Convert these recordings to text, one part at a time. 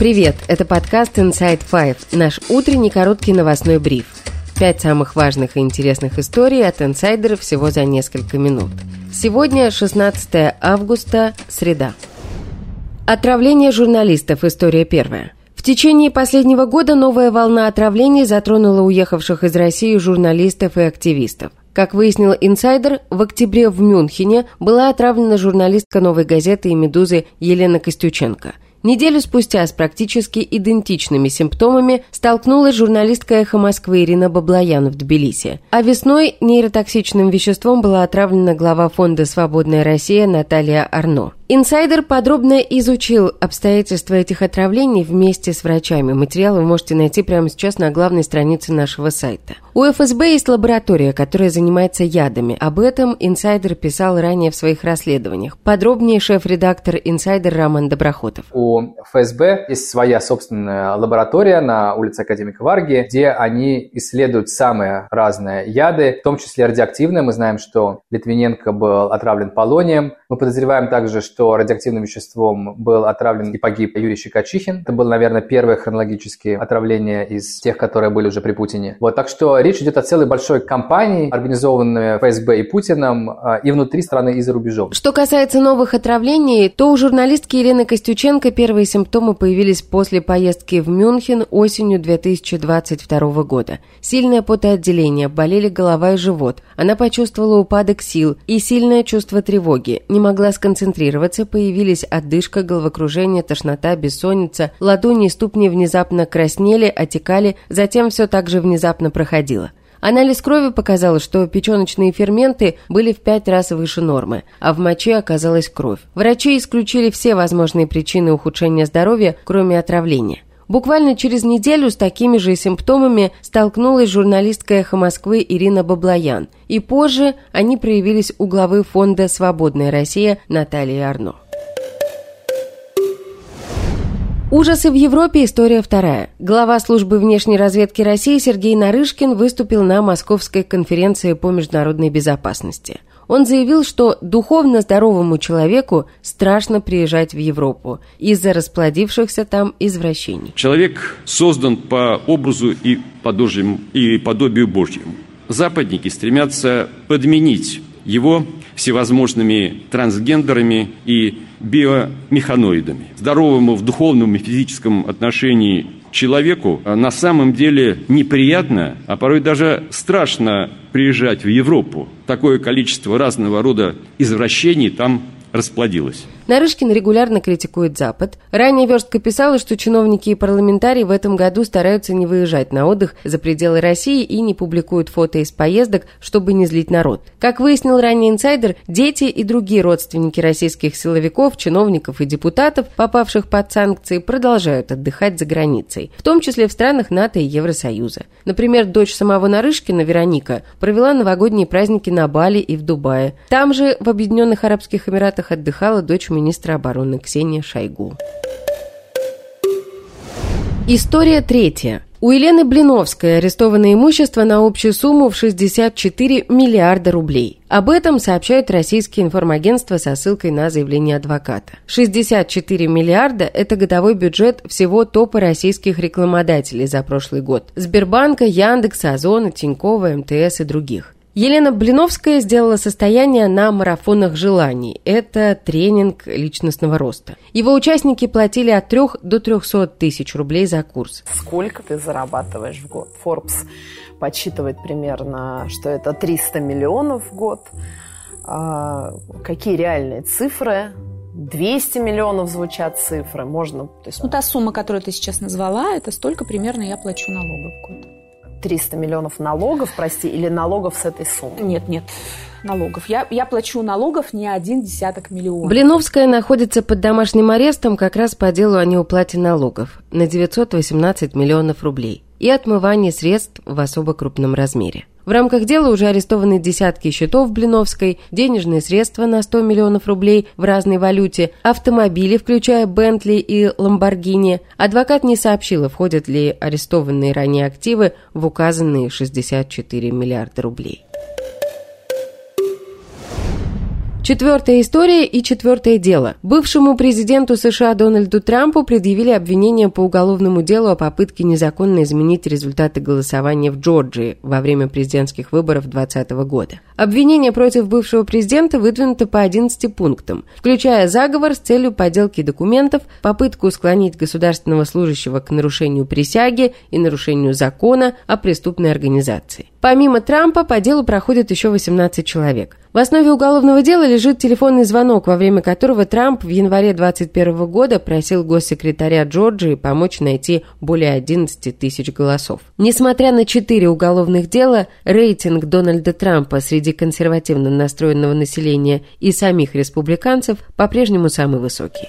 Привет, это подкаст Inside Five, наш утренний короткий новостной бриф. Пять самых важных и интересных историй от инсайдеров всего за несколько минут. Сегодня 16 августа, среда. Отравление журналистов. История первая. В течение последнего года новая волна отравлений затронула уехавших из России журналистов и активистов. Как выяснил инсайдер, в октябре в Мюнхене была отравлена журналистка «Новой газеты» и «Медузы» Елена Костюченко. Неделю спустя с практически идентичными симптомами столкнулась журналистка «Эхо Москвы» Ирина Баблоян в Тбилиси. А весной нейротоксичным веществом была отравлена глава фонда «Свободная Россия» Наталья Арно. Инсайдер подробно изучил обстоятельства этих отравлений вместе с врачами. Материал вы можете найти прямо сейчас на главной странице нашего сайта. У ФСБ есть лаборатория, которая занимается ядами. Об этом инсайдер писал ранее в своих расследованиях. Подробнее шеф-редактор инсайдер Роман Доброхотов. У ФСБ есть своя собственная лаборатория на улице Академика Варги, где они исследуют самые разные яды, в том числе радиоактивные. Мы знаем, что Литвиненко был отравлен полонием. Мы подозреваем также, что радиоактивным веществом был отравлен и погиб Юрий Щекочихин. Это было, наверное, первое хронологические отравление из тех, которые были уже при Путине. Вот, так что речь идет о целой большой кампании, организованной ФСБ и Путиным а, и внутри страны, и за рубежом. Что касается новых отравлений, то у журналистки Елены Костюченко первые симптомы появились после поездки в Мюнхен осенью 2022 года. Сильное потоотделение, болели голова и живот. Она почувствовала упадок сил и сильное чувство тревоги, не могла сконцентрироваться появились отдышка, головокружение, тошнота, бессонница, ладони и ступни внезапно краснели, отекали, затем все так же внезапно проходило. Анализ крови показал, что печеночные ферменты были в пять раз выше нормы, а в моче оказалась кровь. Врачи исключили все возможные причины ухудшения здоровья, кроме отравления. Буквально через неделю с такими же симптомами столкнулась журналистка «Эхо Москвы» Ирина Баблоян, и позже они проявились у главы фонда «Свободная Россия» Натальи Арно. Ужасы в Европе. История вторая. Глава службы внешней разведки России Сергей Нарышкин выступил на Московской конференции по международной безопасности. Он заявил, что духовно здоровому человеку страшно приезжать в Европу из-за расплодившихся там извращений. Человек создан по образу и подобию, и подобию Божьему. Западники стремятся подменить его всевозможными трансгендерами и биомеханоидами. Здоровому в духовном и физическом отношении человеку а на самом деле неприятно, а порой даже страшно приезжать в Европу. Такое количество разного рода извращений там расплодилось. Нарышкин регулярно критикует Запад. Ранее Верстка писала, что чиновники и парламентарии в этом году стараются не выезжать на отдых за пределы России и не публикуют фото из поездок, чтобы не злить народ. Как выяснил ранее инсайдер, дети и другие родственники российских силовиков, чиновников и депутатов, попавших под санкции, продолжают отдыхать за границей, в том числе в странах НАТО и Евросоюза. Например, дочь самого Нарышкина, Вероника, провела новогодние праздники на Бали и в Дубае. Там же, в Объединенных Арабских Эмиратах, отдыхала дочь министра обороны Ксения Шойгу. История третья. У Елены Блиновской арестовано имущество на общую сумму в 64 миллиарда рублей. Об этом сообщают российские информагентства со ссылкой на заявление адвоката. 64 миллиарда – это годовой бюджет всего топа российских рекламодателей за прошлый год. Сбербанка, Яндекса, Озона, Тинькова, МТС и других. Елена Блиновская сделала состояние на марафонах желаний. Это тренинг личностного роста. Его участники платили от 3 до 300 тысяч рублей за курс. Сколько ты зарабатываешь в год? Forbes подсчитывает примерно, что это 300 миллионов в год. А какие реальные цифры? 200 миллионов звучат цифры. Можно, то есть... Ну, та сумма, которую ты сейчас назвала, это столько примерно я плачу налогов в год. 300 миллионов налогов, прости, или налогов с этой суммы? Нет, нет, налогов. Я, я плачу налогов не один десяток миллионов. Блиновская находится под домашним арестом как раз по делу о неуплате налогов на 918 миллионов рублей и отмывании средств в особо крупном размере. В рамках дела уже арестованы десятки счетов Блиновской, денежные средства на 100 миллионов рублей в разной валюте, автомобили, включая Бентли и Ламборгини. Адвокат не сообщила, входят ли арестованные ранее активы в указанные 64 миллиарда рублей. Четвертая история и четвертое дело. Бывшему президенту США Дональду Трампу предъявили обвинение по уголовному делу о попытке незаконно изменить результаты голосования в Джорджии во время президентских выборов 2020 года. Обвинение против бывшего президента выдвинуто по 11 пунктам, включая заговор с целью подделки документов, попытку склонить государственного служащего к нарушению присяги и нарушению закона о преступной организации. Помимо Трампа по делу проходит еще 18 человек. В основе уголовного дела лежит телефонный звонок, во время которого Трамп в январе 2021 года просил госсекретаря Джорджии помочь найти более 11 тысяч голосов. Несмотря на четыре уголовных дела, рейтинг Дональда Трампа среди консервативно настроенного населения и самих республиканцев по-прежнему самый высокий.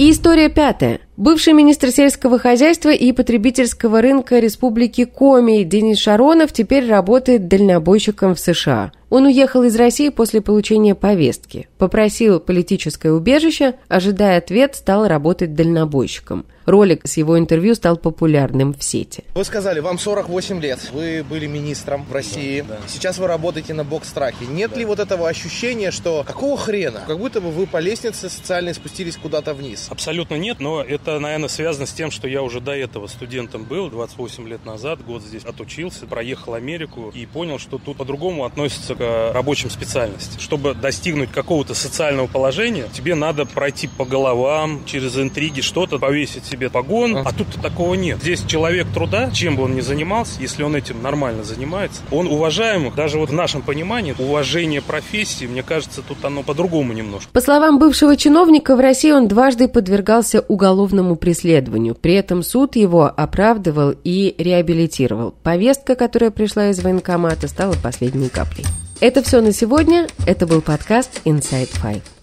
И история пятая. Бывший министр сельского хозяйства и потребительского рынка Республики Коми Денис Шаронов теперь работает дальнобойщиком в США. Он уехал из России после получения повестки, попросил политическое убежище, ожидая ответ, стал работать дальнобойщиком. Ролик с его интервью стал популярным в сети. Вы сказали, вам 48 лет, вы были министром в России, да, да. сейчас вы работаете на бокс-траке. Нет ли вот этого ощущения, что какого хрена? Как будто бы вы по лестнице социальной спустились куда-то вниз. Абсолютно нет, но это, наверное, связано с тем, что я уже до этого студентом был, 28 лет назад, год здесь отучился, проехал Америку и понял, что тут по-другому относятся к рабочим специальностям. Чтобы достигнуть какого-то социального положения, тебе надо пройти по головам, через интриги что-то, повесить себе погон, а тут такого нет. Здесь человек труда, чем бы он ни занимался, если он этим нормально занимается, он уважаемый, даже вот в нашем понимании, уважение профессии, мне кажется, тут оно по-другому немножко. По словам бывшего чиновника, в России он дважды подвергался уголовному преследованию. При этом суд его оправдывал и реабилитировал. Повестка, которая пришла из военкомата, стала последней каплей. Это все на сегодня. Это был подкаст Inside Five.